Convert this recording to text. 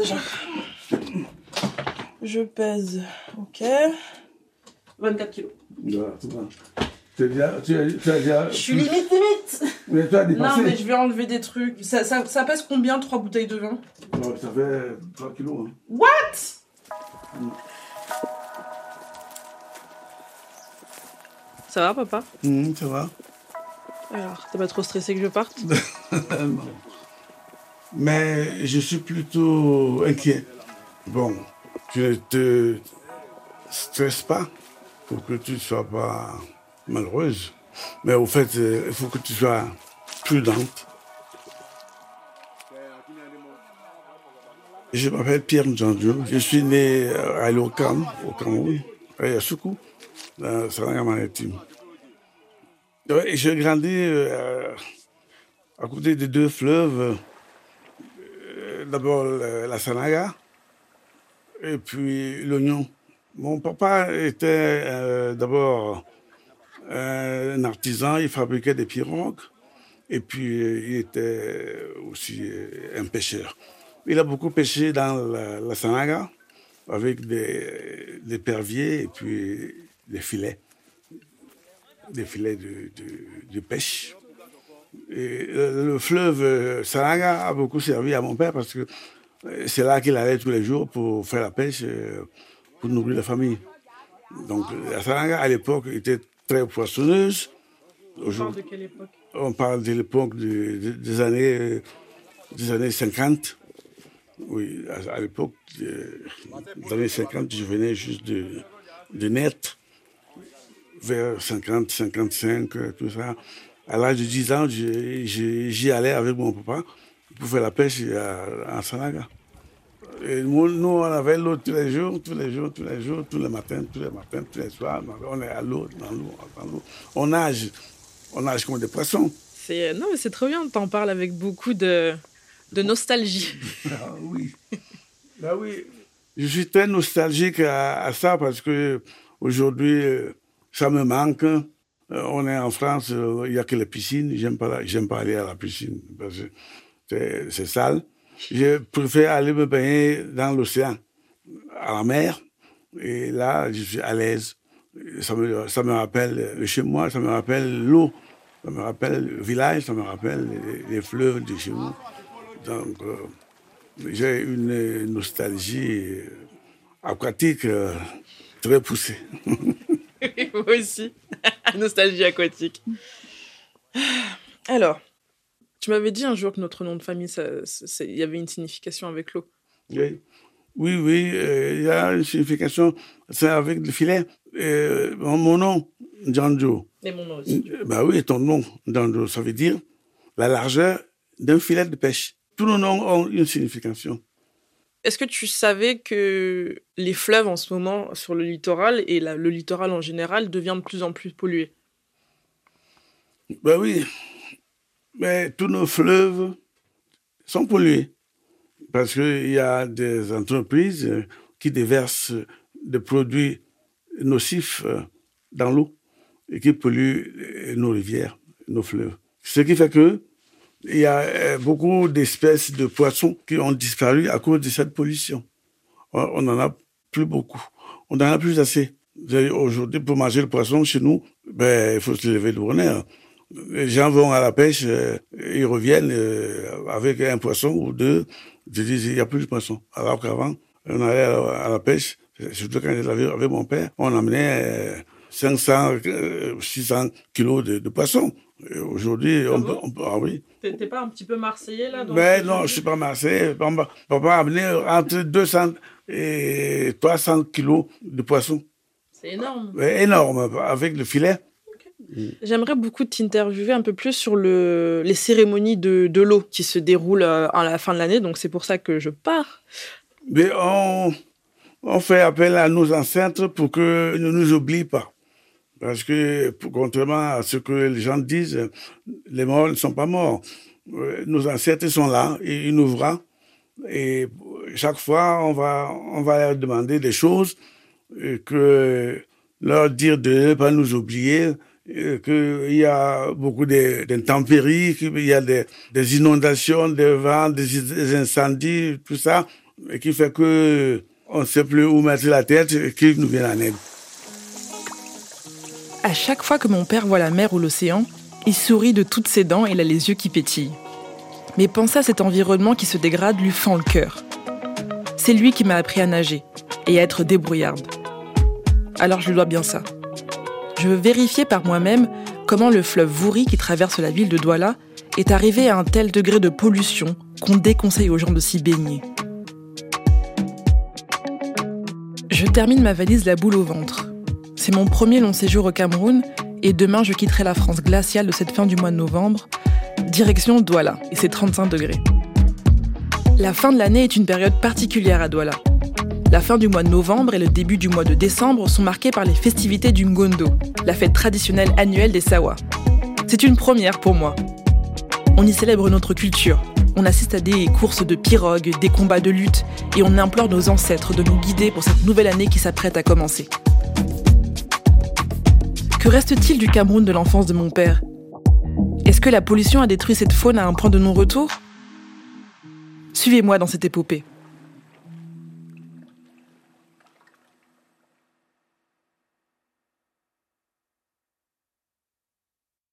déjà. Je pèse. Ok. 24 kilos. Voilà, c'est bon. Tu as déjà. Tu as, tu as déjà Je suis limite, limite Mais tu as dépassé. Non, mais je vais enlever des trucs. Ça, ça, ça pèse combien, trois bouteilles de vin? Non, ça fait 3 kilos. Hein. What? Ça va, papa? Hum, ça va. Alors, t'es pas trop stressé que je parte? Non. Mais je suis plutôt inquiet. Bon, tu ne te stresses pas pour que tu ne sois pas malheureuse. Mais au fait, euh, il faut que tu sois prudente. Je m'appelle Pierre Ndjandio. Je suis né euh, à Lokam, au Cameroun, à Yassoukou, dans le Saranga maritime. Ouais, J'ai grandi euh, à côté de deux fleuves. Euh, D'abord la, la Sanaga et puis l'oignon. Mon papa était euh, d'abord euh, un artisan, il fabriquait des pirogues et puis euh, il était aussi euh, un pêcheur. Il a beaucoup pêché dans la, Sanaga avec des, perviers et puis des filets, des filets de pêche. Et le, le fleuve euh, Sanaga a beaucoup servi à mon père parce que euh, c'est là qu'il allait tous les jours pour faire la pêche, euh, pour nourrir la famille. Donc la Sanaga à l'époque était très poissonneuse. Aujourd'hui, de quelle époque? on parle de l'époque de- de- des années euh, des années 50. Oui, à, à l'époque euh, des années 50, je venais juste de, de naître vers 50, 55, euh, tout ça. À l'âge de 10 ans, j'y allais avec mon papa pour faire la pêche à, à Sanaga. Et nous, nous, on avait l'eau tous les jours, tous les jours, tous les jours, tous les matins, tous les matins, tous les soirs. On est à l'eau, dans l'eau, dans l'eau. On nage, on nage comme des poissons. C'est non mais c'est trop bien. T'en parles avec beaucoup de de nostalgie. Ah oui. Ben oui. Je suis très nostalgique à, à ça parce que aujourd'hui, euh, ça me manque. Euh, on est en France, euh, il n'y a que les piscines. J'aime pas, j'aime pas aller à la piscine parce que c'est, sale. Je préfère aller me baigner dans l'océan, à la mer. Et là, je suis à l'aise. Ça me, ça me rappelle euh, chez moi, ça me rappelle l'eau, ça me rappelle le village, ça me rappelle les, fleuves de chez nous. Donc, j'ai une nostalgie aquatique très poussée. Moi aussi. Nostalgie aquatique. Alors, tu m'avais dit un jour que notre nom de famille, il y avait une signification avec l'eau. Oui, oui, oui, euh, il y a une signification, c'est avec le filet. Euh, mon nom, Djanjo, Et mon nom aussi. Euh, bah oui, ton nom, Djanjo, ça veut dire la largeur d'un filet de pêche. Tous nos noms ont une signification. Est-ce que tu savais que les fleuves en ce moment sur le littoral et le littoral en général devient de plus en plus pollué? Ben oui, mais tous nos fleuves sont pollués. Parce qu'il y a des entreprises euh, qui déversent des produits nocifs euh, dans l'eau et qui polluent euh, nos rivières, nos fleuves. Ce qui fait que il y a euh, beaucoup d'espèces de poissons qui ont disparu à cause de cette pollution. On on en a plus beaucoup. On en a plus assez. Aujourd'hui, pour manger le poisson chez nous, ben, il faut se lever de bonheur. Les gens vont à la pêche, euh, ils reviennent euh, avec un poisson ou deux. Je dis, il n'y a plus de poisson. Alors qu'avant, on allait à la, pêche, surtout quand j'étais avec, mon père, on amenait 500, euh, 600 kilos de, de poissons. Aujourd'hui, Ah on, bon peut, on peut- ah oui. T'es pas un petit peu marseillais là Mais non, je suis pas marseillais. Papa papa a amené entre 200 et 300 kilos de poissons. C'est énorme. Mais énorme, avec le filet. J'aimerais beaucoup t'interviewer un peu plus sur le, les cérémonies de, de l'eau qui se déroulent euh, à la fin de l'année, donc c'est pour ça que je pars. Mais on, on fait appel à nos ancêtres pour qu'ils ne nous oublient pas. Parce que, contrairement à ce que les gens disent, les morts ne sont pas morts. Euh, Nos ancêtres sont là, et ils nous voient. Et chaque fois, on va, on va leur demander des choses, et que leur dire de ne pas nous oublier, et qu'il y a beaucoup d'intempéries, qu'il y a des, des inondations, des vents, des, incendies, tout ça. et qui fait que on ne sait plus où mettre la tête, qui nous vient en aide. À chaque fois que mon père voit la mer ou l'océan, il sourit de toutes ses dents et il a les yeux qui pétillent. Mais penser à cet environnement qui se dégrade lui fend le cœur. C'est lui qui m'a appris à nager et à être débrouillarde. Alors je lui dois bien ça. Je veux vérifier par moi-même comment le fleuve Vouri qui traverse la ville de Douala est arrivé à un tel degré de pollution qu'on déconseille aux gens de s'y baigner. Je termine ma valise la boule au ventre. C'est mon premier long séjour au Cameroun et demain je quitterai la France glaciale de cette fin du mois de novembre, direction Douala, et c'est 35 degrés. La fin de l'année est une période particulière à Douala. La fin du mois de novembre et le début du mois de décembre sont marqués par les festivités du Ngondo, la fête traditionnelle annuelle des Sawa. C'est une première pour moi. On y célèbre notre culture. On assiste à des courses de pirogues, des combats de lutte, et on implore nos ancêtres de nous guider pour cette nouvelle année qui s'apprête à commencer. Que reste-t-il du Cameroun de l'enfance de mon père? Est-ce que la pollution a détruit cette faune à un point de non-retour? Suivez-moi dans cette épopée.